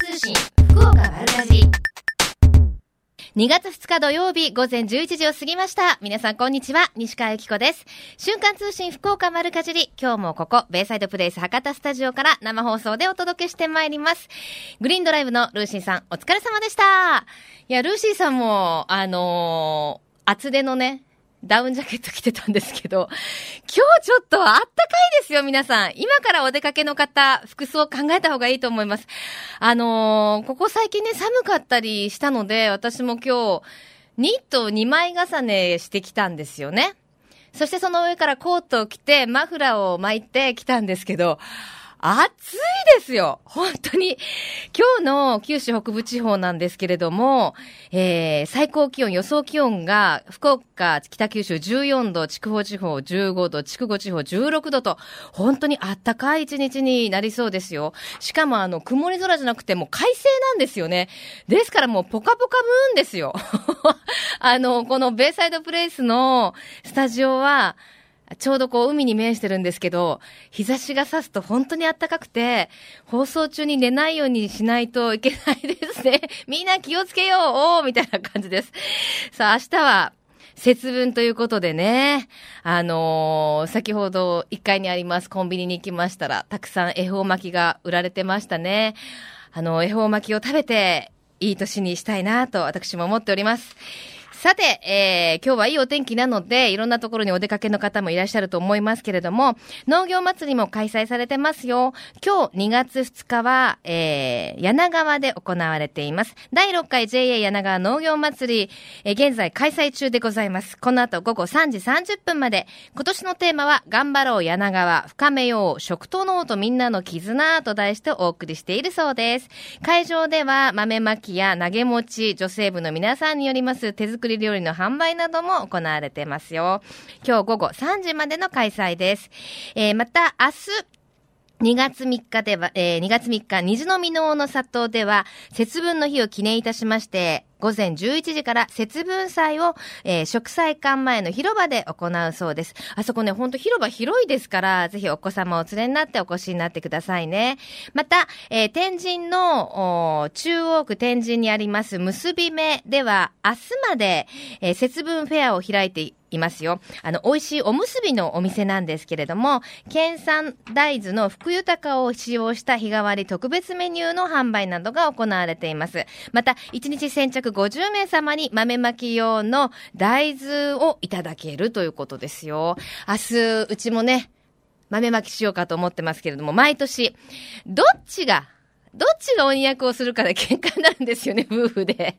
通信福岡丸かじ2月2日土曜日午前11時を過ぎました。皆さんこんにちは。西川由紀子です。瞬間通信福岡丸かじり。今日もここ、ベイサイドプレイス博多スタジオから生放送でお届けしてまいります。グリーンドライブのルーシーさん、お疲れ様でした。いや、ルーシーさんも、あのー厚手のね、ダウンジャケット着てたんですけど、今日ちょっとあったかいですよ、皆さん。今からお出かけの方、服装考えた方がいいと思います。あのーここ最近ね、寒かったりしたので、私も今日、ニットを2枚重ねしてきたんですよね。そしてその上からコートを着て、マフラーを巻いてきたんですけど、暑いですよ本当に。今日の九州北部地方なんですけれども、えー、最高気温、予想気温が、福岡、北九州14度、筑豊地方15度、筑後地方16度と、本当にあったかい一日になりそうですよ。しかもあの、曇り空じゃなくてもう快晴なんですよね。ですからもうポカポカムーンですよ。あの、このベイサイドプレイスのスタジオは、ちょうどこう海に面してるんですけど、日差しが差すと本当に暖かくて、放送中に寝ないようにしないといけないですね。みんな気をつけようおみたいな感じです。さあ、明日は、節分ということでね、あのー先ほど1階にありますコンビニに行きましたら、たくさん恵方巻きが売られてましたね。あの、恵方巻きを食べて、いい年にしたいなと私も思っております。さて、えー、今日はいいお天気なので、いろんなところにお出かけの方もいらっしゃると思いますけれども、農業祭りも開催されてますよ。今日2月2日は、えー、柳川で行われています。第6回 JA 柳川農業祭り、えー、現在開催中でございます。この後午後3時30分まで。今年のテーマは、頑張ろう柳川、深めよう、食と脳とみんなの絆と題してお送りしているそうです。会場では、豆まきや投げ餅、女性部の皆さんによります手作り料理の販売なども行われてますよ。今日午後3時までの開催です。えー、また明日、2月3日では、えー、2月3日、虹の美濃の里では、節分の日を記念いたしまして、午前11時から節分祭を、えー、植栽館前の広場で行うそうです。あそこね、ほんと広場広いですから、ぜひお子様をお連れになってお越しになってくださいね。また、えー、天神の、中央区天神にあります結び目では、明日まで、えー、節分フェアを開いていますよ。あの、美味しいおむすびのお店なんですけれども、県産大豆の福豊を使用した日替わり特別メニューの販売などが行われています。また、1日先着50名様に豆まき用の大豆をいただけるということですよ。明日、うちもね、豆まきしようかと思ってますけれども、毎年、どっちが、どっちが鬼役をするかで喧嘩なんですよね、夫婦で。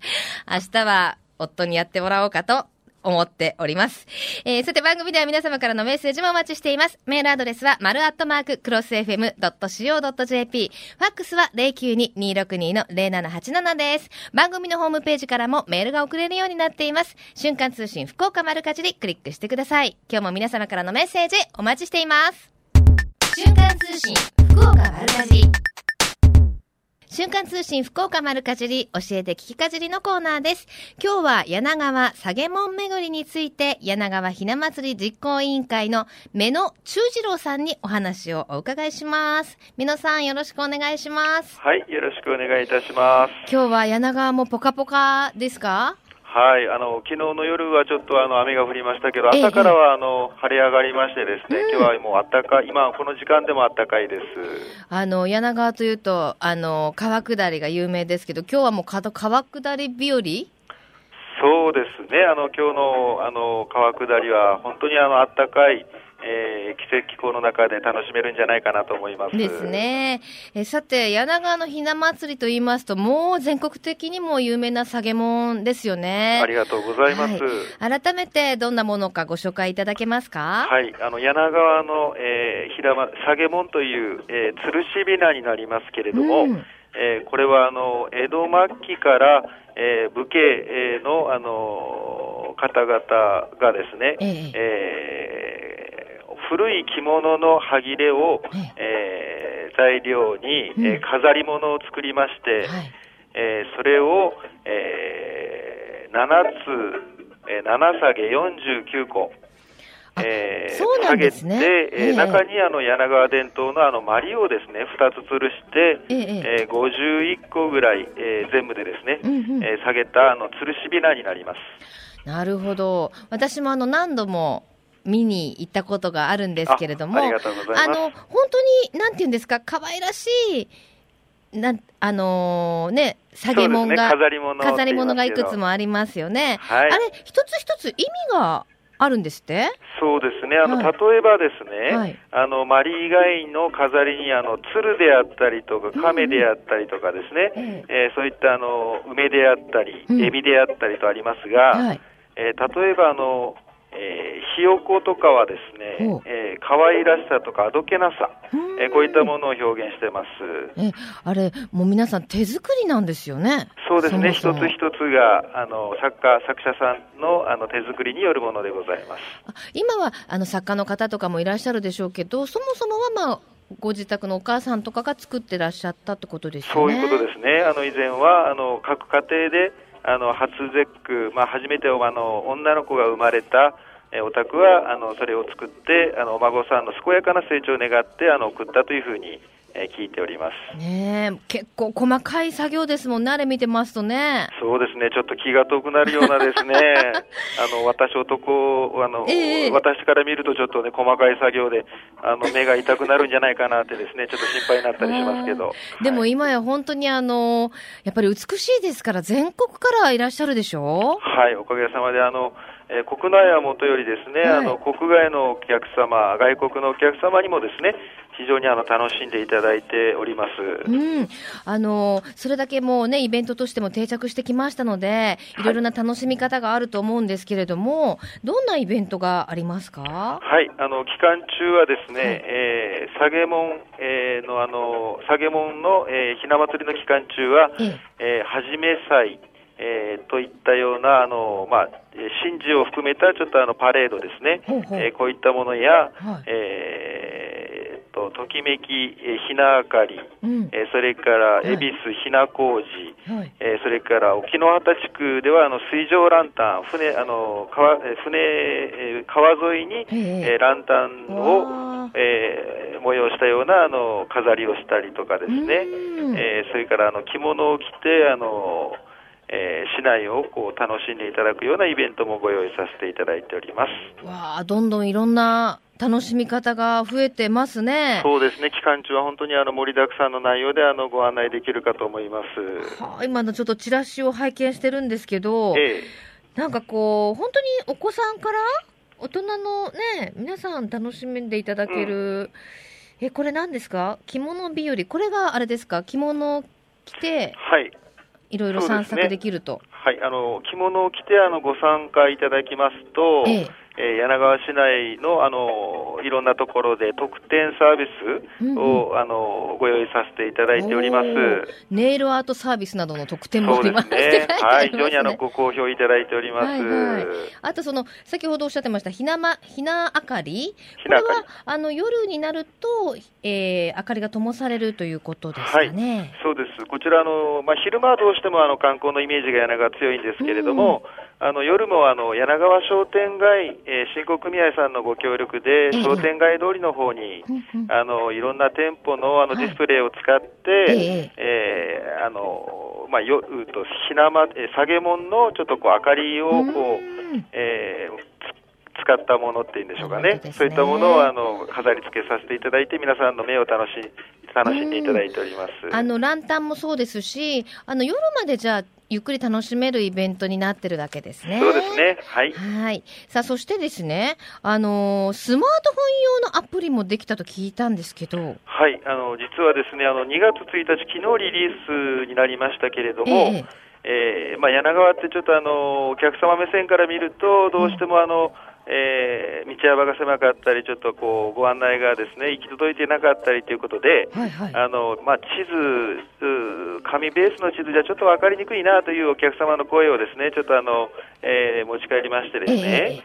明日は夫にやってもらおうかと思っております。えー、さて番組では皆様からのメッセージもお待ちしています。メールアドレスは、丸アットマーク、クロス FM.co.jp。ファックスは092-262-0787です。番組のホームページからもメールが送れるようになっています。瞬間通信福岡丸かじりクリックしてください。今日も皆様からのメッセージお待ちしています。瞬間通信福岡丸かじり瞬間通信福岡丸かじり教えて聞きかじりのコーナーです。今日は柳川下げ門巡りについて柳川ひな祭り実行委員会の目野中次郎さんにお話をお伺いします。目野さんよろしくお願いします。はい、よろしくお願いいたします。今日は柳川もポカポカですか？はい、あの昨日の夜はちょっとあの雨が降りましたけど、朝からはあの晴れ上がりましてですね、うん。今日はもう暖かい、今この時間でも暖かいです。あの、柳川というと、あの、川下りが有名ですけど、今日はもうか川下り日和？そうですね、あの今日のあの川下りは本当にあの暖かい、えー季節気候の中で楽しめるんじゃないかなと思います。です。ね。えさて、柳川のひな祭りと言いますと、もう全国的にも有名な下げ門ですよね。ありがとうございます。はい改めてどんなものかご紹介いただけますか？はい、あの柳川の、えー、平間下げ門という、えー、吊るしびなになりますけれども、うんえーこれはあの江戸末期から、えー武家、えーの、あの方々がですね、えええー古い着物の端切れを、えー材料に、うんえー飾り物を作りまして、はい。えーそれを、えー7つ、えー7下げ49個、えーそうなんですね下げて、えーええ中にあの柳川伝統のあのマリをですね2つ吊るして、えええー51個ぐらい、えー全部でですね、うんうんえー下げたあの吊るしびなになります。なるほど。私もあの何度も見に行ったことがあるんですけれども、あの、本当に、なんていうんですか、可愛らしい、なん、あのーね、下げ物が、ね飾り物飾り物がいくつもありますよね。はい。あれ、一つ一つ意味があるんですって？そうですね、あの、はい。例えばですね、はい。あの、マリ以外の飾りに、あの、鶴であったりとか、亀であったりとかですね、え。えーそういった、あの、梅であったりうん、エビであったりとありますが、はい。えー例えば、あの、えーひよことかはですねえー可愛らしさとかあどけなさ、えーこういったものを表現してます。え、あれ、もう皆さん手作りなんですよね。そうですね、そもそも一つ一つが、あの、作家、作者さんの、あの、手作りによるものでございます。あ今はあの作家の方とかもいらっしゃるでしょうけど、そもそもは、まあ、ご自宅のお母さんとかが作ってらっしゃったってことですよね。そういうことですね。あの、以前は、あの、各家庭で、あの、初絶句、まあ、初めて、あの、女の子が生まれた、えお宅は、あの、それを作って、あの、お孫さんの健やかな成長を願って、あの、送ったというふうに、えー聞いております。ねえ、結構細かい作業ですもんね、あれ見てますとね。そうですね、ちょっと気が遠くなるようなですね、あの、私男、あの、ええ私から見るとちょっとね、細かい作業で、あの、目が痛くなるんじゃないかなってですね、ちょっと心配になったりしますけど。でもはい今や本当にあの、やっぱり美しいですから、全国からいらっしゃるでしょ？はい、おかげさまで、あの、えー国内はもとよりですね、はい。あの、国外のお客様、外国のお客様にもですね、非常にあの、楽しんでいただいております。うん。あの、それだけもうね、イベントとしても定着してきましたので、い。ろいろな楽しみ方があると思うんですけれども、どんなイベントがありますか？はい、あの、期間中はですね、はい。えー、下げ門、えーのあの、下げ門の、えーひな祭りの期間中は、ええ。えーはじめ祭、えーといったような、あの、まあ、えー神事を含めたちょっとあの、パレードですね。ほえーこういったものや、はい。えーと、ときめき、えーひなあかり、うん。えーそれから、い。恵比寿ひな工事、はい。えーそれから沖ノ畑地区ではあの水上ランタン、船あの川えー船、えー川沿いに、えええーランタンをえー催したようなあの飾りをしたりとかですね、うん。えーそれからあの着物を着てあの、えー市内をこう楽しんでいただくようなイベントもご用意させていただいております。わあ、どんどんいろんな楽しみ方が増えてますね。そうですね、期間中は本当にあの盛りだくさんの内容であのご案内できるかと思います。はあ今のちょっとチラシを拝見してるんですけど、ええなんかこう、本当にお子さんから大人のね、皆さん楽しんでいただける、え、これ何ですか？着物日和。これがあれですか？着物を着て、はい。いろいろ散策できると。はい、あの着物を着てあのご参加いただきますと、ええ。えー柳川市内のあのいろんなところで特典サービスを、あのご用意させていただいております。ネイルアートサービスなどの特典もありますすね。はい、非常にあのご好評いただいております。はいはいあとその、先ほどおっしゃってました、ひなま、ひな明かりこれは、あの、夜になると、えー、明かりが灯されるということですかね。そうです。こちらあの、まあ、昼間はどうしてもあの観光のイメージが柳川強いんですけれども、あの夜もあの柳川商店街、えー、新興組合さんのご協力で、ええ。商店街通りの方に、うんうんあのいろんな店舗のあのはい。ディスプレイを使って、えええーあのまあ、夜とひなま、えー下げ門のちょっとこう明かりをこう、うん。えーつ使ったものっていうんでしょうかね。ね。そういったものをあの飾り付けさせていただいて、皆さんの目を楽し楽しんでいただいております。あの、ランタンもそうですし、あの、夜までじゃあ、ゆっくり楽しめるイベントになってるわけですね。そうですね。はい。はい。さあ、そしてですね、あのースマートフォン用のアプリもできたと聞いたんですけど、はい。あの、実はですね、あの、2月1日、昨日リリースになりましたけれども、えええーまあ、柳川ってちょっとあの、お客様目線から見ると、どうしてもあの、えー道幅が狭かったり、ちょっとこう、ご案内がですね、行き届いてなかったりということで、はいはい。あの、まあ、地図、紙ベースの地図じゃちょっと分かりにくいなというお客様の声をですね、ちょっとあの、えー持ち帰りましてですね、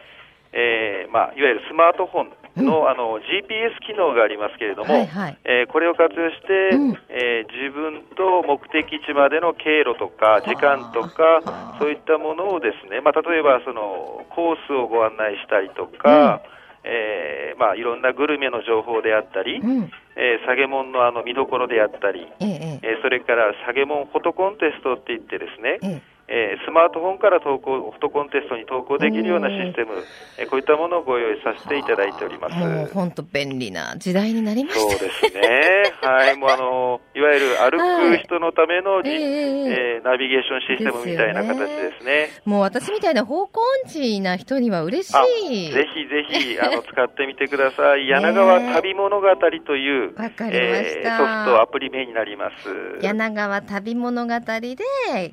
えーまあ、いわゆるスマートフォンの,、あの GPS 機能がありますけれども、はいはい。えーこれを活用して、うん。えー自分と目的地までの経路とか時間とかそういったものをですね、まあ、例えばそのコースをご案内したりとか、えーまあ、いろんなグルメの情報であったり、うん。えー、下げもんのあの見どころであったり、ええ、それから下げもんフォトコンテストって言ってですね、え、ええ。えースマートフォンから投稿、フォトコンテストに投稿できるようなシステム、えーこういったものをご用意させていただいております。もう本当便利な時代になりました。そうですね。はい。もうあの、いわゆる歩く人のためのじ、ええええーナビゲーションシステムみたいな形ですね。もう私みたいな方向音痴な人には嬉しあい。ぜひぜひ、あの、使ってみてください。柳川旅物語という、わかりましたえーソフトアプリ名になります。柳川旅物語で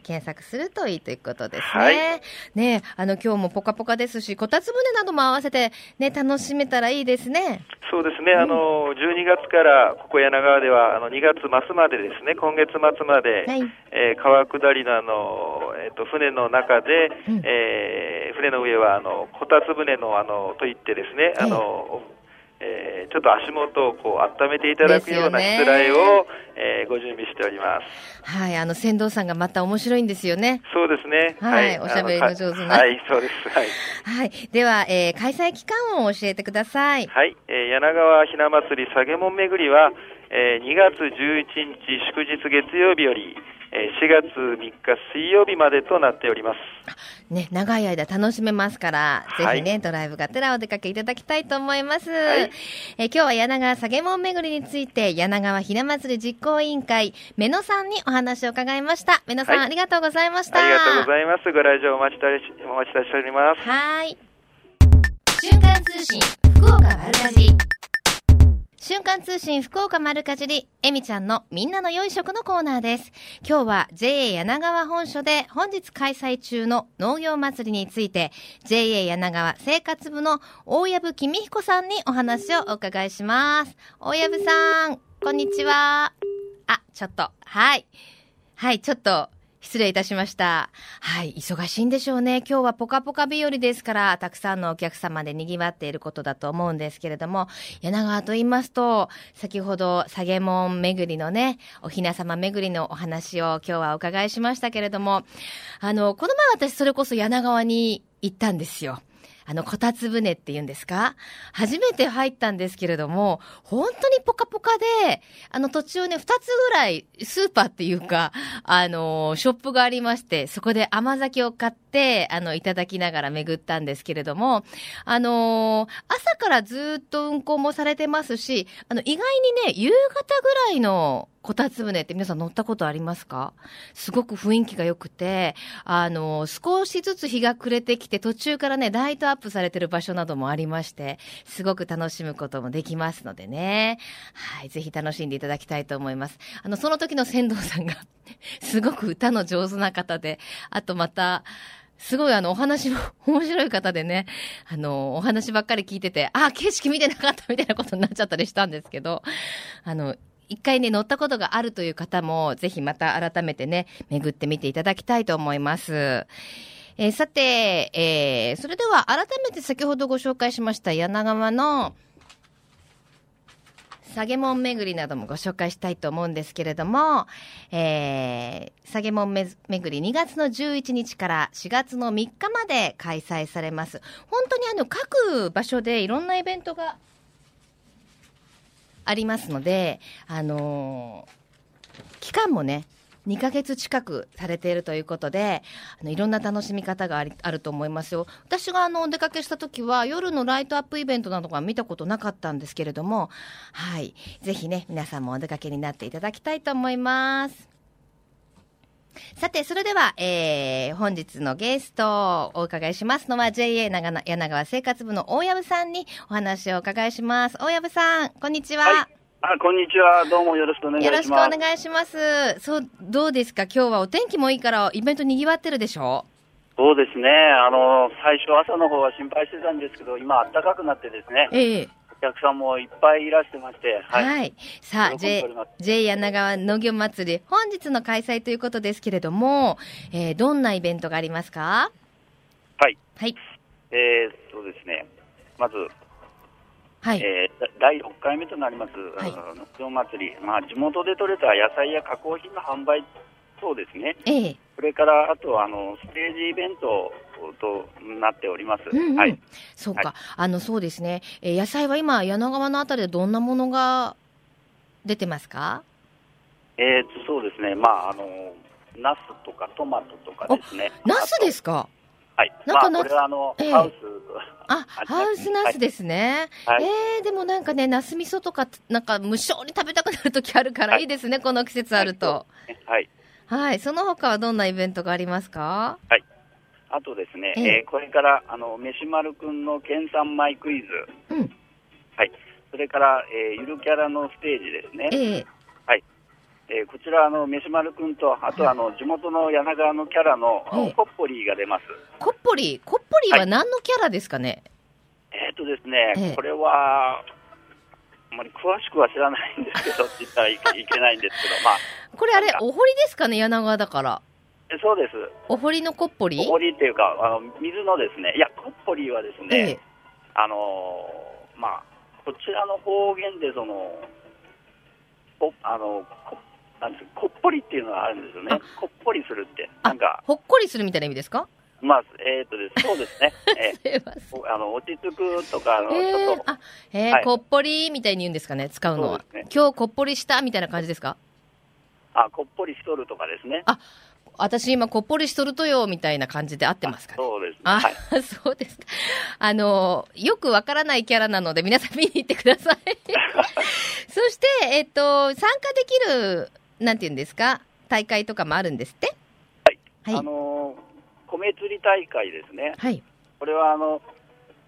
検索するといいということですね。はいねあの今日もポカポカですし、こたつ船なども合わせてね、楽しめたらいいですね。そうですね、あの、12月から、ここ柳川では、あの、2月末までですね、今月末まで、はい。えー川下りのあの、えっ、と、船の中で、うんえー船の上は、あの、こたつ船の、あの、といってですね、あの、えーちょっと足元をこう温めていただくようなしつらいを、えーご準備しております。はい、あの船頭さんがまた面白いんですよね。そうですね。はいおしゃべりの上手なあはい、そうです。はい。はい。では、えー開催期間を教えてください。はい、えー柳川ひな祭り下げもん巡りは、えー2月11日祝日月曜日より、えー4月3日水曜日までとなっております。ね、長い間楽しめますから、はいぜひね、ドライブがてらお出かけいただきたいと思います。いえー今日は柳川下げもん巡りについて、柳川ひな祭り実行委員会、目野さんにお話を伺いました。目野さん、はいありがとうございました。ありがとうございます。ご来場お待ちお待ちしております。はい。瞬間通信、福岡丸かじり。瞬間通信福岡丸かじり、えみちゃんのみんなの良い食のコーナーです。今日は JA 柳川本所で本日開催中の農業祭りについて、JA 柳川生活部の大藪公彦さんにお話をお伺いします。大藪さん、こんにちは。あ、ちょっと、はい。はい、ちょっと、失礼いたしました。はい、忙しいんでしょうね。今日はポカポカ日和ですから、たくさんのお客様で賑わっていることだと思うんですけれども、柳川と言いますと、先ほど、下げ門巡りのね、おひな様巡りのお話を今日はお伺いしましたけれども、あの、この前私それこそ柳川に行ったんですよ。あの、こたつ船って言うんですか？初めて入ったんですけれども、本当にポカポカで、あの、途中ね、二つぐらい、スーパーっていうか、あの、ショップがありまして、そこで甘酒を買って、あの、いただきながら巡ったんですけれども、あの、朝からずっと運行もされてますし、あの、意外にね、夕方ぐらいの、こたつ船って皆さん乗ったことありますか？すごく雰囲気が良くて、あの、少しずつ日が暮れてきて、途中からね、ライトアップされてる場所などもありまして、すごく楽しむこともできますのでね。はい、ぜひ楽しんでいただきたいと思います。あの、その時の船頭さんが、すごく歌の上手な方で、あとまた、すごいあの、お話も 面白い方でね、あの、お話ばっかり聞いてて、あ、景色見てなかったみたいなことになっちゃったりしたんですけど、あの、一回ね、乗ったことがあるという方も、ぜひまた改めてね、巡ってみていただきたいと思います。えーさて、えーそれでは改めて先ほどご紹介しました柳川の下げもん巡りなどもご紹介したいと思うんですけれども、えー、下げもめ巡り2月の11日から4月の3日まで開催されます。本当にあの各場所でいろんなイベントがありますので、あのー期間もね、2ヶ月近くされているということで、あのいろんな楽しみ方がありあると思いますよ。私があのお出かけした時は夜のライトアップイベントなどは見たことなかったんですけれども、はい。ぜひね、皆さんもお出かけになっていただきたいと思います。さて、それでは、えー、本日のゲストをお伺いしますのは JA 長野柳川生活部の大藪さんにお話をお伺いします。大藪さん、こんにちは。はいあ、こんにちは。どうもよろしくお願いします。よろしくお願いします。そう、どうですか？今日はお天気もいいからイベント賑わってるでしょ？そうですね。あの、最初朝の方は心配してたんですけど、今暖かくなってですね、ええお客さんもいっぱいいらしてまして、はい。はい。さあ、J J 柳川農業祭り、本日の開催ということですけれども、えー、どんなイベントがありますか？はい。はい。えー、そうですね。まず、はい。えーだ第6回目となります、はい農業祭り。まあ、地元で採れた野菜や加工品の販売等ですね。ええそれから、あと、あの、ステージイベントとなっております。うんうんはい。そうか、はあの、そうですね。えー野菜は今、柳川のあたりでどんなものが出てますか？えっ、と、そうですね。まあ、あの、ナスとかトマトとかですね。ナスですか？はい。なんかまあ、これはあの、ええハウス、あ、あハウスナスですね。はい。えー、でもなんかね、ナス味噌とか、なんか無性に食べたくなる時あるからはいいいですね、この季節あると。はい。はい。その他はどんなイベントがありますか？あとですね、ええ。えーこれから、あの、飯丸くんの県産米クイズ、うん。はい。それから、えーゆるキャラのステージですね。ええ。えーこちら、あの、飯丸くんと、あと、あの、地元の柳川のキャラの、ええ。コッポリーが出ます。コッポリ、コッポリは何のキャラですかね、えっ、とですね、ええ。これは、あまり詳しくは知らないんですけど、って言ったらいけないんですけど、まあ、これあれお堀ですかね？柳川だから。えそうです。お堀のコッポリお堀っていうか、あの、水のですね、いや、コッポリーはですね、ええ。あのーまあ、こちらの方言で、その、こあの、こなんですこっぽりっていうのがあるんですよね。あ。こっぽりするって。あなんか、ほっこりするみたいな意味ですか？まあ、えっ、とです、そうですね。えーあの、落ち着くとか、あの、えちょっと、ーあ、えーはい。こっぽりみたいに言うんですかね、使うのは。ね。今日こっぽりしたみたいな感じですか？あ、こっぽりしとるとかですね。あ私今こっぽりしとるとよ、みたいな感じで合ってますかね？そうですね。あ、はい。そうですか。あの、よくわからないキャラなので、皆さん見に行ってください。そして、えっと、参加できる、なんていうんですか、大会とかもあるんですって？はい。はいあのー米釣り大会ですね。はい。これは、あの、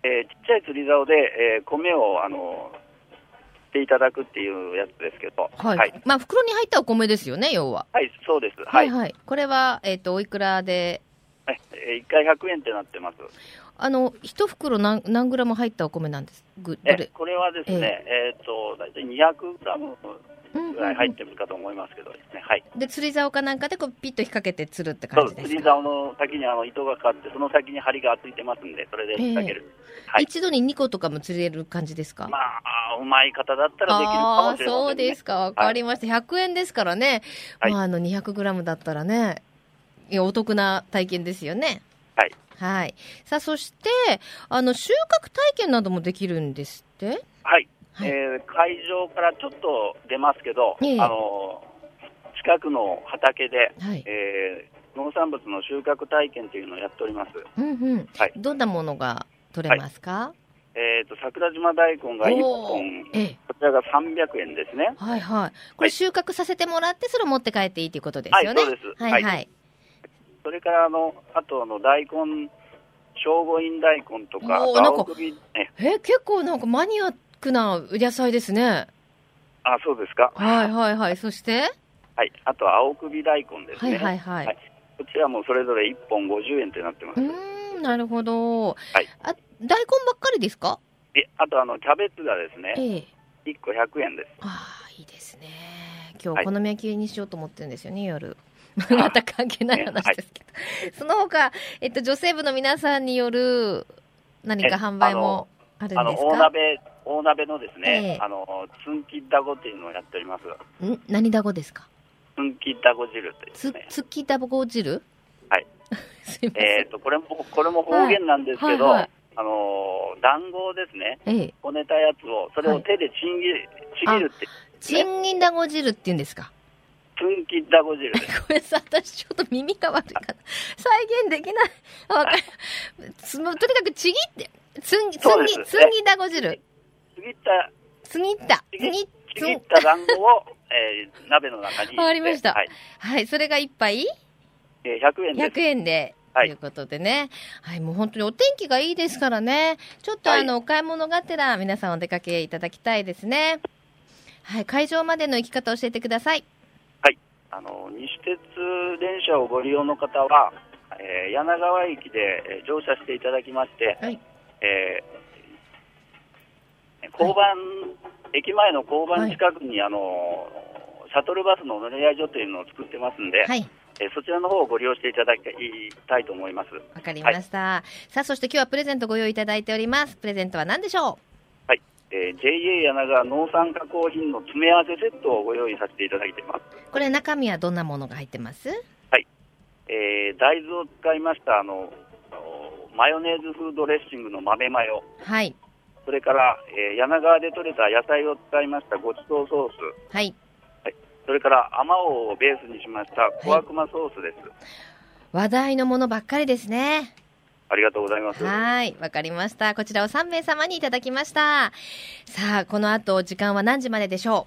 えーちっちゃい釣り竿で、えー米を、あのーしていただくっていうやつですけど、はい。はい。まあ、袋に入ったお米ですよね、要は。はい、そうです。は、はいい。はい。これは、えっと、おいくらで、はいえー、1回100円ってなってます。あの、一袋何、何グラム入ったお米なんです？ぐ、どえれ？これはですね、えっ、と、大体200グラムうんぐらい入ってるかと思いますけどですね、はい。で、釣り竿かなんかでこうピッと引っ掛けて釣るって。感じですか？釣り竿の先にあの糸がかかって、その先に針がついてますんで、それで引っ掛ける。はい。一度に2個とかも釣れる感じですか？まあ、うまい方だったらできるかもしれません、ね。そうですか。わかりました。100円ですからね。はいまあ、あの、200グラムだったらね、いや、お得な体験ですよね。はい。はい。さあ、そして、あの、収穫体験などもできるんですって？はい。はいえー会場からちょっと出ますけど、ええあの近くの畑で、はい。えー農産物の収穫体験というのをやっております。うんうん。はいどんなものが取れますか、えっ、と、桜島大根が1お本ー、ええ。こちらが300円ですね。はいはい。これはい収穫させてもらって、それを持って帰っていいということですよね。はいそうですはいはい。はそれから、あの、あと、あの、大根、聖護院大根とか、青首、え、え、結構なんかマニアックな野菜ですね。あ、そうですか。はいはいはい。そして？はい。あと、青首大根ですはいね。はいはい。はいこちらもそれぞれ1本50円ってなってます。うーん、なるほど。はいあ、大根ばっかりですか？で、あと、あの、キャベツがですね、ええ。1個100円です。ああ、いいですね。今日はいお好み焼きにしようと思ってるんですよね、夜。また関係ない話ですけど。その他、えっと、女性部の皆さんによる何かえ販売もあるあの、んですか？大鍋、大鍋のですね、ええあの、つんきだごっていうのをやっております。ん？何だごですか？つんきだご汁っていうつね、。つきだご汁？はい。すいません。えっ、と、これも、これも方言なんですけど、はいはいはいあの、団子をですね、ええ。こねたやつを、それを手でちんぎり、ちぎるって、チンギンだご汁って言うんですか？つんきだご汁です。ごめんなさい、私ちょっと耳が悪いかな。再現できない。あわかる。とにかくちぎって、つんぎ、つんぎ、つんぎだご汁。ちぎった、つぎった。つちぎぎ、ちぎった団子を、えー鍋の中に入れて。わかりましたはい。はい、それが一杯？えー100円です。100円で。はいということでね。はい、もう本当にお天気がいいですからね。ちょっとはいあの、お買い物がてら皆さんお出かけいただきたいですね。はい、会場までの行き方教えてください。あの西鉄電車をご利用の方は、えー柳川駅でえー乗車していただきまして、はい。えー交番、駅前の交番近くに、あのシャトルバスの乗り合い所というのを作ってますんで、はい。えーそちらの方をご利用していただきたいと思います。わかりました。さあ、そして今日はプレゼントご用意いただいております。プレゼントは何でしょはい。えー JA 柳川農産加工品の詰め合わせセットをご用意させていただいています。うこれ中身はどんなものが入ってます？えー大豆を使いましたあのおマヨネーズ風ドレッシングの豆マヨ、はい。それから、えー柳川で採れた野菜を使いましたごちそうソース、はい。それからあまおうをベースにしました小悪魔ソースです。話題のものばっかりですね。ありがとうございます。はい。わかりました。こちらを3名様にいただきました。さあ、この後、時間は何時まででしょ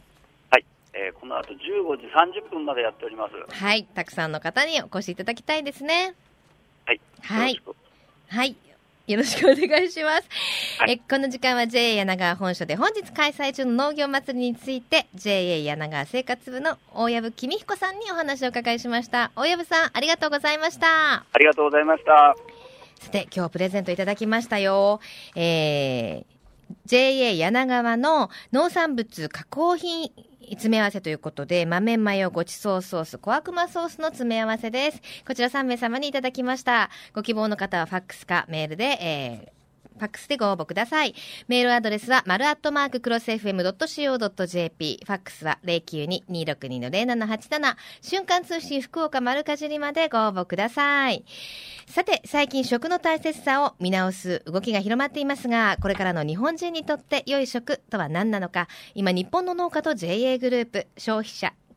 はい、えーこの後15時30分までやっております。うはい。たくさんの方にお越しいただきたいですね。はい。はいよろしくはい。よろしくお願いします。はいえこの時間は JA 柳川本所で本日開催中の農業祭りについて JA 柳川生活部の大藪公彦さんにお話をお伺いしました。大藪さん、ありがとうございました。ありがとうございました。さて、今日プレゼントいただきましたよ。えー、JA 柳川の農産物加工品詰め合わせということで、豆マヨごちそうソース、小悪魔ソースの詰め合わせです。こちら3名様にいただきました。ご希望の方はファックスかメールで、えーファックスでご応募ください。メールアドレスは、丸アットマーククロス FM.co.jp。ファックスは092-262-0787。瞬間通信福岡丸かじりまでご応募ください。さて、最近食の大切さを見直す動きが広まっていますが、これからの日本人にとって良い食とは何なのか、今日本の農家と JA グループ、消費者、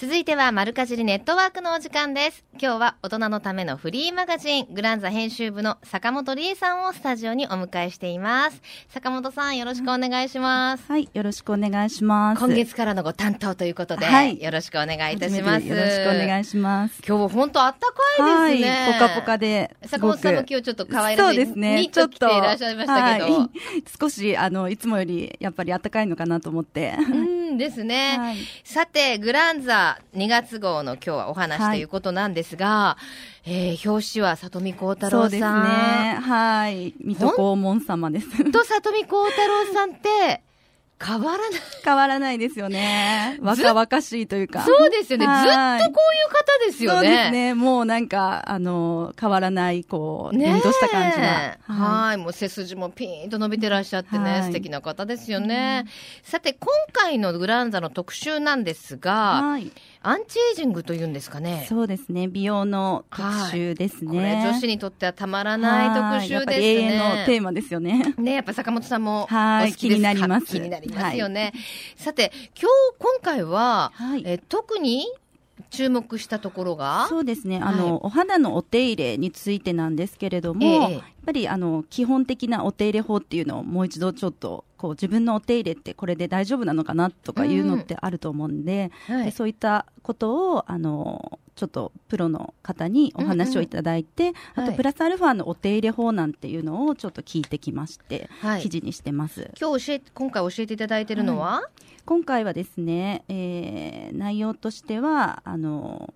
続いては、丸かじりネットワークのお時間です。今日は大人のためのフリーマガジン、グランザ編集部の坂本理恵さんをスタジオにお迎えしています。坂本さん、よろしくお願いします。はい、よろしくお願いします。今月からのご担当ということで、はいよろしくお願いいたします。てよろしくお願いします。今日本当あったかいですね。はい、ぽかぽかで。坂本さんも今日ちょっと可愛らしいそうですね。ニット着ていらっしゃいましたけど。はい、少し、あの、いつもより、やっぱり暖かいのかなと思って。うんですね。はいさて、グランザ2月号の今日はお話ということなんですが、えー表紙は里見幸太郎さん。そうですね。はい。水戸黄門様です。と里見幸太郎さんって、変わらない。変わらないですよね。若々しいというか。そうですよね。ずっはいとこういう方ですよね。そうですね。もうなんか、あの、変わらない、こう、ねとした感じが。はい。はいもう背筋もピーンと伸びてらっしゃってね、はい素敵な方ですよね。さて、今回のグランザの特集なんですが、はい。アンチエイジングというんですかね。そうですね。美容の特集ですね。これ女子にとってはたまらない特はい集ですね。やっぱり永遠のテーマですよね。ね、やっぱ坂本さんもお好きはいですか？気になります気になりますよね。さて、今日、今回は、はい。え特に注目したところが、そうですね。あはい。の、お肌のお手入れについてなんですけれども、ええ。やっぱりあの基本的なお手入れ法っていうのをもう一度ちょっとこう自分のお手入れってこれで大丈夫なのかなとかいうのってあると思うんで、はい。でそういったことをあのちょっとプロの方にお話をいただいて、あはい。とプラスアルファのお手入れ法なんていうのをちょっと聞いてきまして、はい。記事にしてます。今日教えて、今回教えていただいてるのは、今回はですね、えー内容としてはあの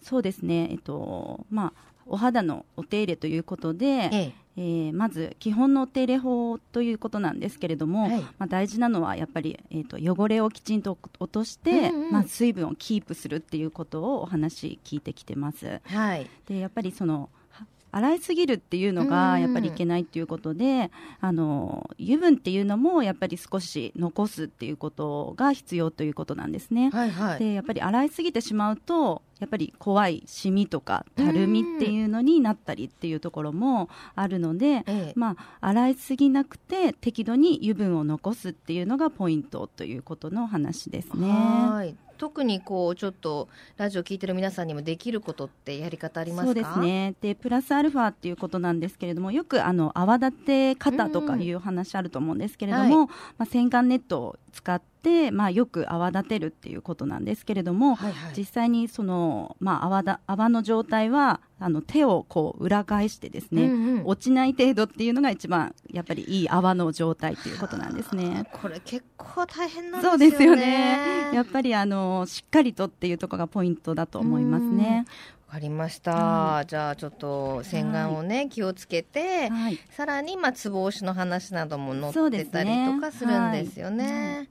そうですね、えっとまあ、お肌のお手入れということで、えええーまず基本のお手入れ法ということなんですけれども、はいまあ、大事なのはやっぱり、えー、と汚れをきちんと落として、うんうんまあ、水分をキープするっていうことをお話聞いてきてます。はい。でやっぱりそのは洗いすぎるっていうのうんうんがやっぱりいけないっていうことで、あの油分っていうのもやっぱり少し残すっていうことが必要ということなんですね。はいはい。でやっぱり洗いすぎてしまうとやっぱり怖いシミとかたるみっていうのになったりっていうところもあるので、ええまあ、洗いすぎなくて適度に油分を残すっていうのがポイントということの話ですね。はい。特にこう、ちょっと、ラジオ聞いてる皆さんにもできることってやり方ありますか？そうです。ねでプラスアルファっていうことなんですけれどもよくあの泡立て方とかいう話あると思うんですけれども、うんまあ、洗顔ネットを使って、まあ、よく泡立てるっていうことなんですけれども、はいはい。実際にその、まあ、泡だ泡の状態はあの手をこう裏返してですね、うんうん落ちない程度っていうのが一番やっぱりいい泡の状態っていうことなんですね。これ結構大変なんですよね。そうですよね。やっぱりあのしっかりとっていうところがポイントだと思いますね。わかりました、はじゃあちょっと洗顔をね、気をつけて、はい。さらにまあつぼ押しの話なども載ってたりとかするんですよはいね。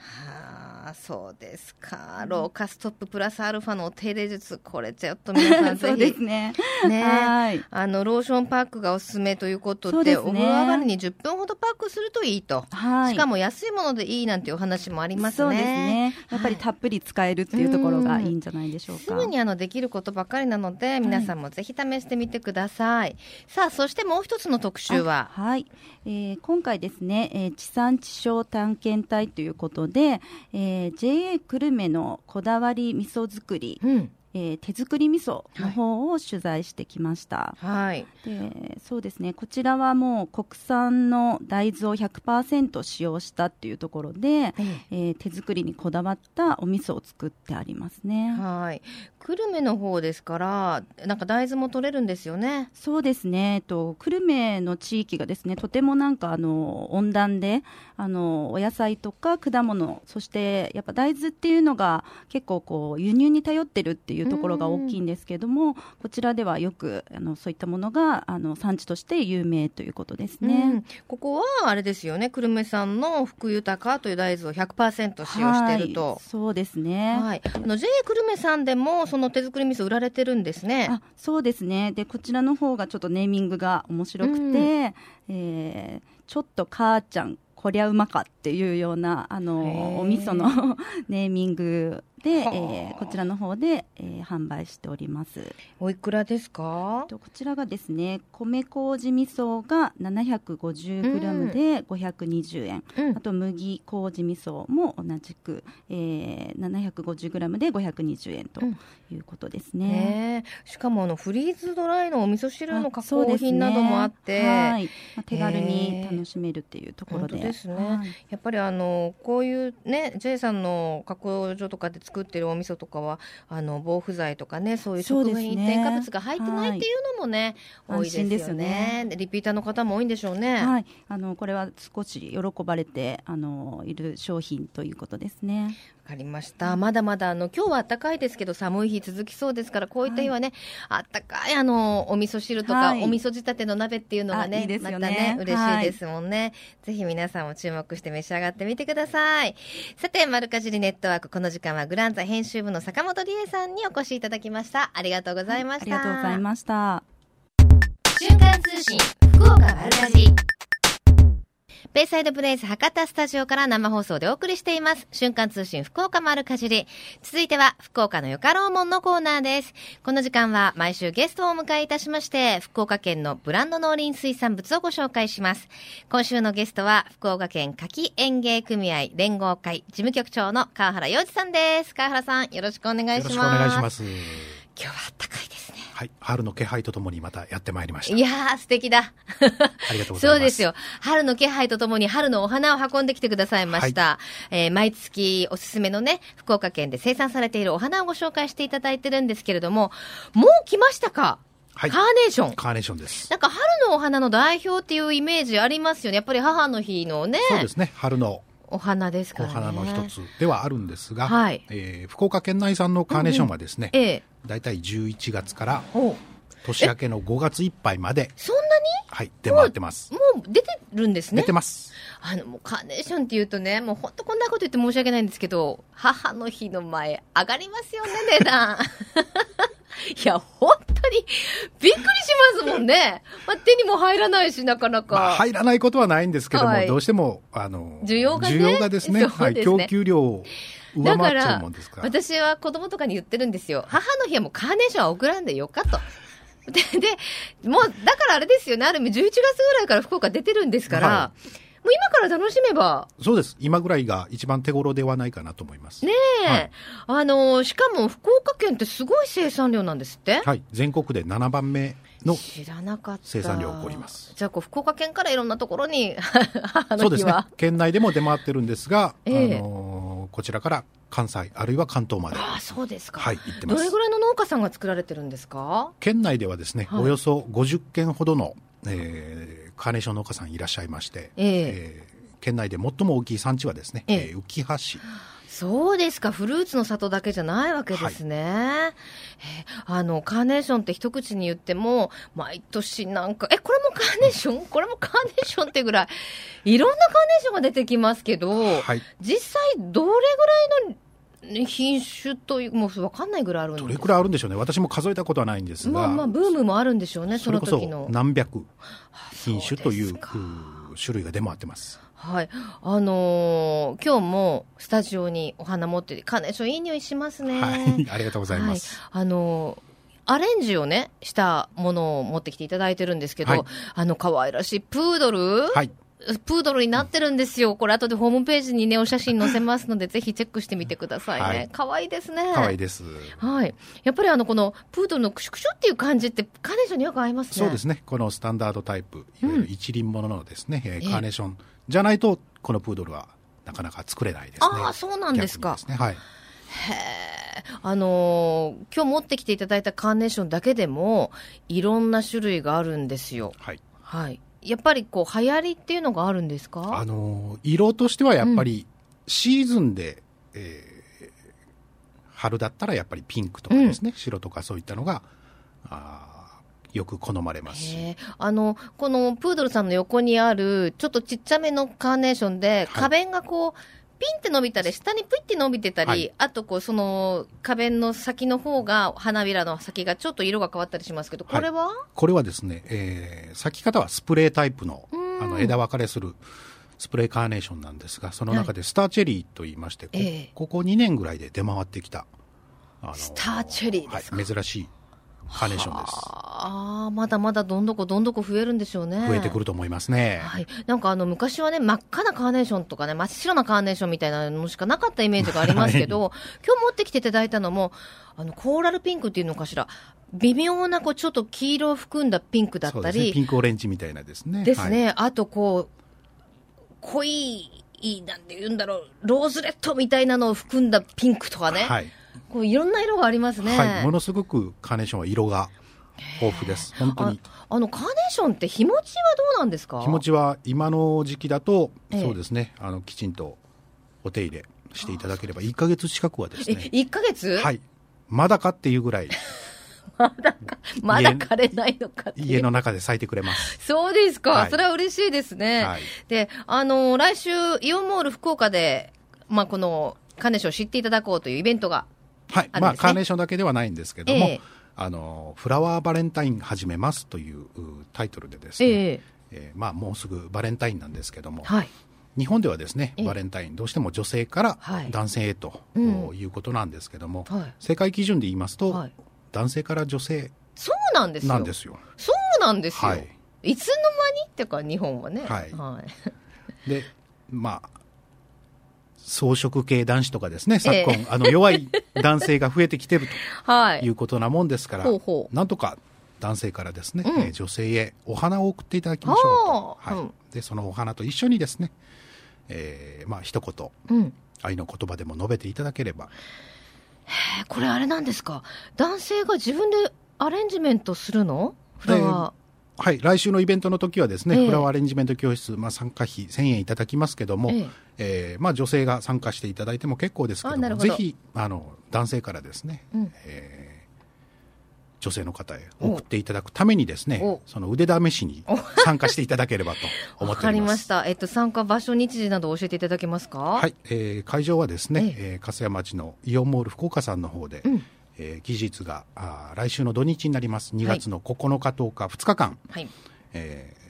はあ、そうですか。ローカストッププラスアルファのお手入れ術、これちょっと皆さん そうですね。ねはい。あのローションパックがおすすめということで、ですねお風呂上がりに10分ほどパックするといいと。はい。しかも安いものでいいなんていうお話もありますね。そうですね。やっぱりはいたっぷり使えるっていうところがいいんじゃないでしょうか。すぐにあのできることばかりなので、皆さんもぜひ試してみてください。さあ、そしてもう一つの特集は、あはい、えー今回ですね、えー地産地消探検隊ということで、えー JA 久留米のこだわり味噌作り、うん、えー手作り味噌の方を取材してきました。はい、でそうですねこちらはもう国産の大豆を100%使用したっていうところで、えー手作りにこだわったお味噌を作ってありますね。はい、久留米の方ですから、なんか大豆も取れるんですよね。そうですね、えっと、久留米の地域がですねとてもなんかあの温暖であのお野菜とか果物そしてやっぱ大豆っていうのが結構こう輸入に頼ってるっていうところが大きいんですけどもこちらではよくあのそういったものがあの産地として有名ということですね。うんここはあれですよね、久留米産の福豊という大豆を100%使用しているとはい。そうですね。はい、あの JA 久留米さんでもその手作り味噌売られてるんですね。あそうですねでこちらの方がちょっとネーミングが面白くて、うんえーちょっと母ちゃんこりゃうまかっていうようなあのお味噌の ネーミングで、はあ。えーこちらの方で、えー販売しております。おいくらですか？とこちらがですね米麹味噌が 750g で520円、うん。あと麦麹味噌も同じく、えー、750g で520円ということですね。ねえしかもあのフリーズドライのお味噌汁の加工品などもあって、はい。まあ、手軽に楽しめるっていうところで。ですね。はい。やっぱりあのこういうね J さんの加工所とかで作ってるお味噌とかはあの防腐剤とかねそういう食品添加物が入ってないっていうのもね、はい。多いですよ安心ですよねね。でリピーターの方も多いんでしょうね。はい、あのこれは少し喜ばれてあのいる商品ということですね。わかりました。まだまだあの今日は暖かいですけど寒い日続きそうですからこういった日はね、あったかいあのお味噌汁とか、はいお味噌仕立ての鍋っていうのがねあいいですまたよねね嬉しいですもんね、ぜひ皆さんも注目して召し上がってみてください。さて丸かじりネットワークこの時間はグランザ編集部の坂本理恵さんにお越しいただきました。ありがとうございました。ありがとうございました。瞬間通信福岡丸かじりベイサイドブレイズ博多スタジオから生放送でお送りしています。瞬間通信福岡丸かじり。続いては福岡のよかろうもんのコーナーです。この時間は毎週ゲストをお迎えいたしまして、福岡県のブランド農林水産物をご紹介します。今週のゲストは福岡県柿園芸組合連合会事務局長の川原洋二さんです。川原さんよろしくお願いします。よろしくお願いします。今日は暖かいですね。はい、春の気配とともにまたやってまいりました。いやー素敵だ。ありがとうございます。そうですよ。春の気配とともに春のお花を運んできてくださいました。えー毎月おすすめのね、福岡県で生産されているお花をご紹介していただいてるんですけれども、もう来ましたか、はいカーネーション。カーネーションです。なんか春のお花の代表っていうイメージありますよね。やっぱり母の日のね、そうですね。春のお花ですかおらね。花の一つではあるんですが、はいえー福岡県内産のカーネーションはですね、ええ。だいたい11月からお年明けの5月いっぱいまで、そんなはい、出回ってます。にもう出てるんですね？出てます。あの、もうカーネーションって言うとね、もう本当こんなこと言って申し訳ないんですけど、母の日の前、上がりますよね、値段。いや、本当に、びっくりしますもんね。まあ、手にも入らないし、なかなか。まあ、入らないことはないんですけども、はいどうしても、あの、需要がね需要がですね、はい、供給量をだから。私は子供とかに言ってるんですよ。母の日はもうカーネーションは送らんでよかと。で、で、もう、だからあれですよね、ある意味11月ぐらいから福岡出てるんですから、はもう今から楽しめば、そうです。今ぐらいが一番手頃ではないかなと思います。ねえ、はいあの、しかも福岡県ってすごい生産量なんですって、はい。全国で7番目の知らなかった。生産量が起こります。じゃあ、こう、福岡県からいろんなところに、母そうですね。県内でも出回ってるんですが、ええあのーこちらから関西、あるいは関東まで、ああ、そうですか。はい、行ってます。どれぐ。らいの農家さんが作られてるんですか？県内ではですね、はい。およそ50軒ほどの、えーカーネーション農家さんいらっしゃいまして、ええ。えー県内で最も大きい産地はですね、ええ。えー浮羽市、そうですか。フルーツの里だけじゃないわけですね。えあの、カーネーションって一口に言っても、毎年なんか、え、これもカーネーション？これもカーネーションってぐらい、いろんなカーネーションが出てきますけど、はい、実際どれぐらいの品種という、もうわかんないぐらいあるんですどれくらいあるんでしょうね、私も数えたことはないんですが、まあまあ、ブームもあるんでしょうね、その時の。何百品種という種類が出回ってます。はい。あのー今日もスタジオにお花持ってて、カーネーションいい匂いしますね。はい、ありがとうございます。はい、あのアレンジをね、したものを持ってきていただいてるんですけど、はいあの、可愛らしいプードル、はい、プードルになってるんですよ。これ後でホームページにね、お写真載せますので、ぜひチェックしてみてくださいはいね。可愛いですね。可愛いです。はい。やっぱりあの、この、プードルのクシュクシュっていう感じって、カーネーションによく合いますね。そうですね、このスタンダードタイプ、いわゆる一輪もののですね、えーええカーネーションじゃないと、このプードルはなかなか作れないですね。ああ、そうなんですか。ですね、はい。へえ。あのー今日持ってきていただいたカーネーションだけでも、いろんな種類があるんですよ。はい。はい。やっぱりこう、流行りっていうのがあるんですか？あのー色としてはやっぱり、シーズンで、えー春だったらやっぱりピンクとかですね、白とかそういったのが、あーよく好まれますし。あの、このプードルさんの横にある、ちょっとちっちゃめのカーネーションで、はい。花弁がこう、ピンって伸びたり、下にプイって伸びてたり、はい。あとこう、その、花弁の先の方が、花びらの先がちょっと色が変わったりしますけど、これは、これはですね、えー咲き方はスプレータイプのうん。あの枝分かれするスプレーカーネーションなんですが、その中でスターチェリーと言いまして、こええ。ここ2年ぐらいで出回ってきた、あのスターチェリーですか？はい、珍しいカーネーションです。ああ、まだまだどんどこどんどこ増えるんでしょうね。増えてくると思いますね。はい。なんかあの、昔はね、真っ赤なカーネーションとかね、真っ白なカーネーションみたいなのしかなかったイメージがありますけど、今日持ってきていただいたのも、あの、コーラルピンクっていうのかしら、微妙な、こう、ちょっと黄色を含んだピンクだったそうですね、ピり、ンクオレンジみたいなですね。ですね、はいあとこう、濃い、なんて言うんだろう、ローズレッドみたいなのを含んだピンクとかね、はい。こういろんな色がありますね。はい。ものすごくカーネーションは色が豊富です。本当に。ああの、カーネーションって日持ちはどうなんですか？気持ちは今の時期だと、ええそうですね、あの、きちんとお手入れしていただければ、1ヶ月近くはですえ、ね、1ヶ月？はい。まだかっていうぐらい、まだか、まだ枯れないのか。家の中で咲いてくれます。そうですか、はいそれは嬉しいですね。はいで、あの、来週、イオンモール福岡で、まあ、この、カーネーションを知っていただこうというイベントが、はい。まあ、カーネーションだけではないんですけども、ええあの、フラワーバレンタイン始めますといううタイトルでですね、えええーまあ、もうすぐバレンタインなんですけども、はい。日本ではですね、ええバレンタイン、どうしても女性からはい男性へと、うんいうことなんですけども、はい世界基準で言いますと、はい男性から女性そうなんですよ。なんですよ。そうなんですよ。はいい、つの間にっていうか、日本はね。はいはい。で、まあ、草食系男子とかですね、昨え。今、あの弱い男性が増えてきてる はい。ということなもんですから、ほうほう。なんとか男性からですね、うん。えー女性へお花を送っていただきましょうと、はい。でそのお花と一緒にですね、えーまあ一言うん。愛の言葉でも述べていただければ、えこれあれなんですか？男性が自分でアレンジメントするの？フラワはい、来週のイベントの時はですね、ええ。フラワーアレンジメント教室、まあ、参加費1000円いただきますけども、ええ。えーまあ、女性が参加していただいても結構ですけども、ぜひあの男性からですね、うん。えー女性の方へ送っていただくためにですねお、その腕試しに参加していただければと思っております。かりました。えっと、参加場所、日時など教えていただけますか？はい、えー会場はですね、ええ。ー粕谷町のイオンモール福岡さんの方で、うんえー期日があー来週の土日になります。2月の9日、10日、2日間、はい。えー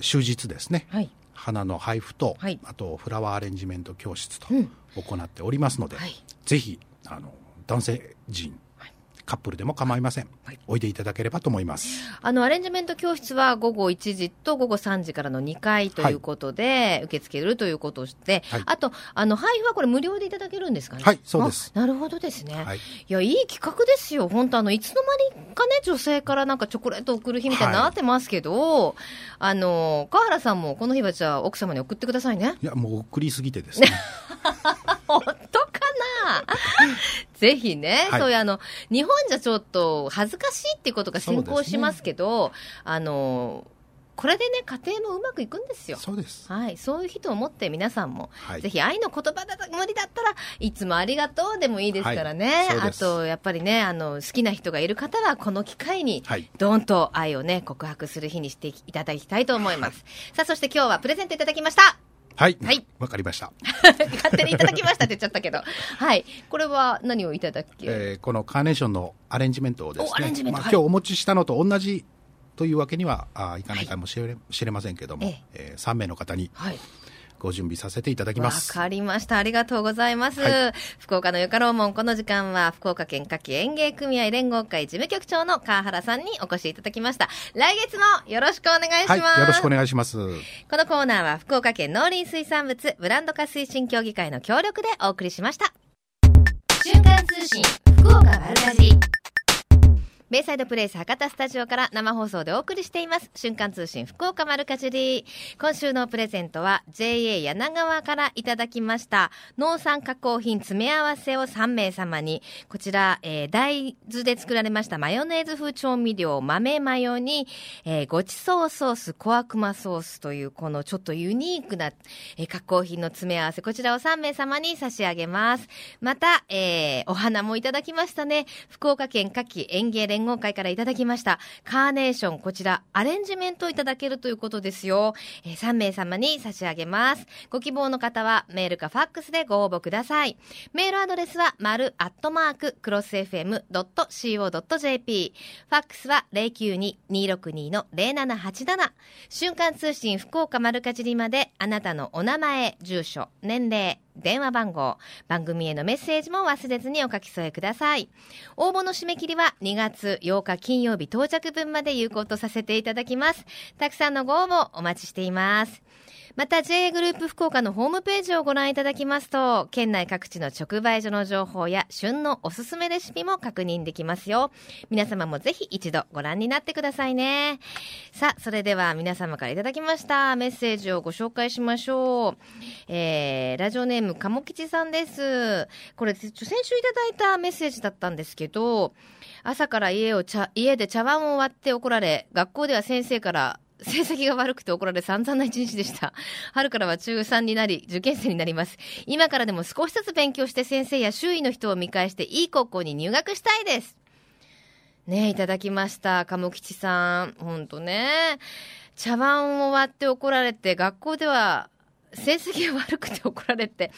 終日ですね、はい。花の配布と、はいあとフラワーアレンジメント教室とうん行っておりますので、はいぜひあの男性陣、カップルでも構いません、はい。おいでいただければと思います。あの、アレンジメント教室は午後1時と午後3時からの2回ということで、受け付けるということをして、はい。あと、あの、配布はこれ無料でいただけるんですかね？はいそうです。あなるほどですね。はい。いや、いい企画ですよ。本当あの、いつの間にかね、女性からなんかチョコレートを送る日みたいになってますけど、あの、川原さんもこの日はじゃあ奥様に送ってくださいね。いやもう送りすぎてですね。本当？か ぜひね、はい。そういうあの、日本じゃちょっと恥ずかしいっていうことが先行しますけど、あの、これでね、家庭もうまくいくんですよ。そうです。はい、そういう人を持って皆さんも、はい。ぜひ愛の言葉だと無理だったらいつもありがとうでもいいですからね、あはい。そうです。とやっぱりねあの好きな人がいる方はこの機会にはい。どんと愛をね告白する日にしていただきたいと思います、さあそして今日はプレゼントいただきましたはい。はい。わかりました。勝手にいただきましたって言っちゃったけど。はい。これは何をいただけ、えーこのカーネーションのアレンジメントをですねまあ、はい。今日お持ちしたのと同じというわけにはあいかないかもしれ,、知れませんけども、ええ。3名の方にはいご準備させていただきわます。かりました。ありがとうございます。はい福岡のよかろうもん、この時間は、福岡県夏季園芸組合連合会事務局長の川原さんにお越しいただきました。来月もよろしくお願いします。はい、よろしくお願いします。このコーナーは、福岡県農林水産物ブランド化推進協議会の協力でお送りしました。瞬間通信、福岡丸かじり。ベイサイドプレイス博多スタジオから生放送でお送りしています。瞬間通信福岡丸かじり。今週のプレゼントは JA 柳川からいただきました農産加工品詰め合わせを3名様に、こちら、えー大豆で作られましたマヨネーズ風調味料豆マヨに、えーごちそうソース、コアクマソースというこのちょっとユニークな、えー加工品の詰め合わせ、こちらを3名様に差し上げます。また、えーお花もいただきましたね。福岡県夏季園芸連合会からいただきました。カーネーション、こちら、アレンジメントいただけるということですよ。えー3名様に差し上げます。ご希望の方は、メールかファックスでご応募ください。メールアドレスは、丸アットマーク、クロス FM.co.jp。ファックスは、092-262-0787。瞬間通信福岡丸かじりまで、あなたのお名前、住所、年齢、電話番号、番組へのメッセージも忘れずにお書き添えください。応募の締め切りは2月8日金曜日到着分まで有効とさせていただきます。たくさんのご応募お待ちしています。また JA グループ福岡のホームページをご覧いただきますと、県内各地の直売所の情報や旬のおすすめレシピも確認できますよ。皆様もぜひ一度ご覧になってくださいね。さあ、それでは皆様からいただきましたメッセージをご紹介しましょう。えー、ラジオネーム、鴨吉さんです。これ、先週いただいたメッセージだったんですけど、朝から家を茶、家で茶碗を割って怒られ、学校では先生から、成績が悪くて怒られ散々な一日でした。春からは中3になり、受験生になります。今からでも少しずつ勉強して先生や周囲の人を見返していい高校に入学したいです。ね、いただきました。鴨吉さん。ほんとね。茶碗を割って怒られて、学校では 成績が悪くて怒られて。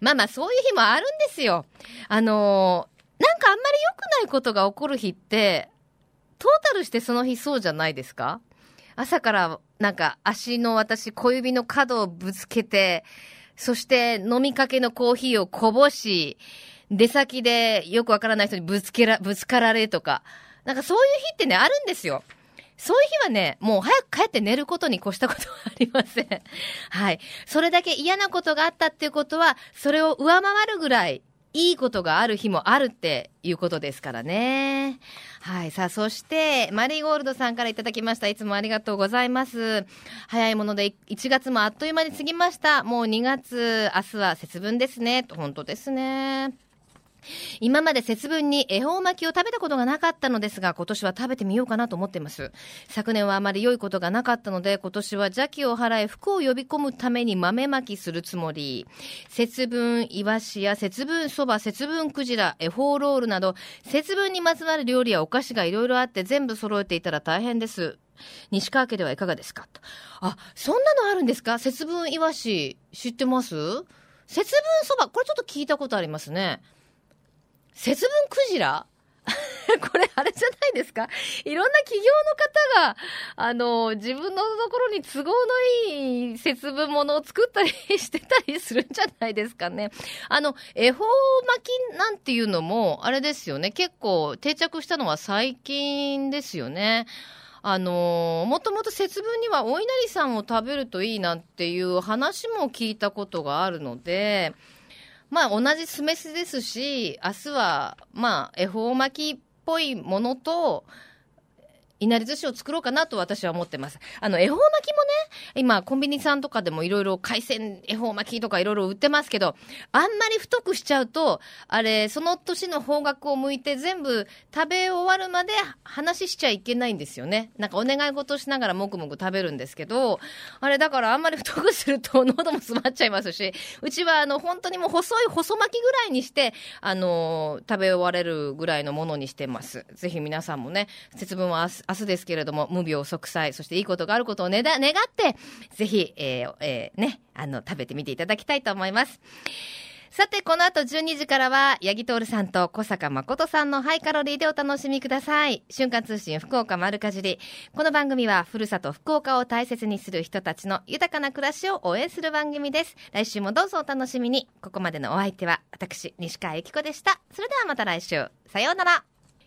まあまあ、そういう日もあるんですよ。あのーなんかあんまり良くないことが起こる日って、トータルしてその日そうじゃないですか？朝からなんか足の私小指の角をぶつけて、そして飲みかけのコーヒーをこぼし、出先でよくわからない人にぶつけら、ぶつかられとか、なんかそういう日ってね、あるんですよ。そういう日はね、もう早く帰って寝ることに越したことはありません。はい。それだけ嫌なことがあったっていうことは、それを上回るぐらい、いいことがある日もあるっていうことですからね。はい。さあ、そして、マリーゴールドさんからいただきました。いつもありがとうございます。早いもので1月もあっという間に過ぎました。もう2月、明日は節分ですね。本当ですね。今まで節分に恵方巻きを食べたことがなかったのですが、今年は食べてみようかなと思っています。昨年はあまり良いことがなかったので、今年は邪気を払い、福を呼び込むために豆巻きするつもり。節分イワシや節分そば、節分クジラ、恵方ロールなど、節分にまつわる料理やお菓子がいろいろあって全部揃えていたら大変です。西川家ではいかがですかとあ、そんなのあるんですか？節分イワシ、知ってます？節分そば、これちょっと聞いたことありますね。節分クジラ？これあれじゃないですか？いろんな企業の方が、あの、自分のところに都合のいい節分ものを作ったりしてたりするんじゃないですかね。あの、恵方巻きなんていうのも、あれですよね。結構定着したのは最近ですよね。あのもともと節分にはお稲荷さんを食べるといいなんていう話も聞いたことがあるので、まあ同じ酢飯ですし、明日はまあ恵方巻きっぽいものと、いなり寿司を作ろうかなと私は思ってます。あの、恵方巻きもね、今、コンビニさんとかでもいろいろ海鮮恵方巻きとかいろいろ売ってますけど、あんまり太くしちゃうと、あれ、その年の方角を向いて全部食べ終わるまで話しちゃいけないんですよね。なんかお願い事しながらもくもく食べるんですけど、あれだからあんまり太くすると 喉も詰まっちゃいますし、うちはあの、本当にもう細い細巻きぐらいにして、あの食べ終われるぐらいのものにしてます。ぜひ皆さんもね、節分は明日明日ですけれども、無病息災、そしていいことがあることをねだ願って、ぜひ、えーえーね、あの、食べてみていただきたいと思います。さて、この後12時からは、八木徹さんと小坂誠さんのハイカロリーでお楽しみください。瞬間通信福岡丸かじり。この番組は、ふるさと福岡を大切にする人たちの豊かな暮らしを応援する番組です。来週もどうぞお楽しみに。ここまでのお相手は、私、西川由紀子でした。それではまた来週。さようなら。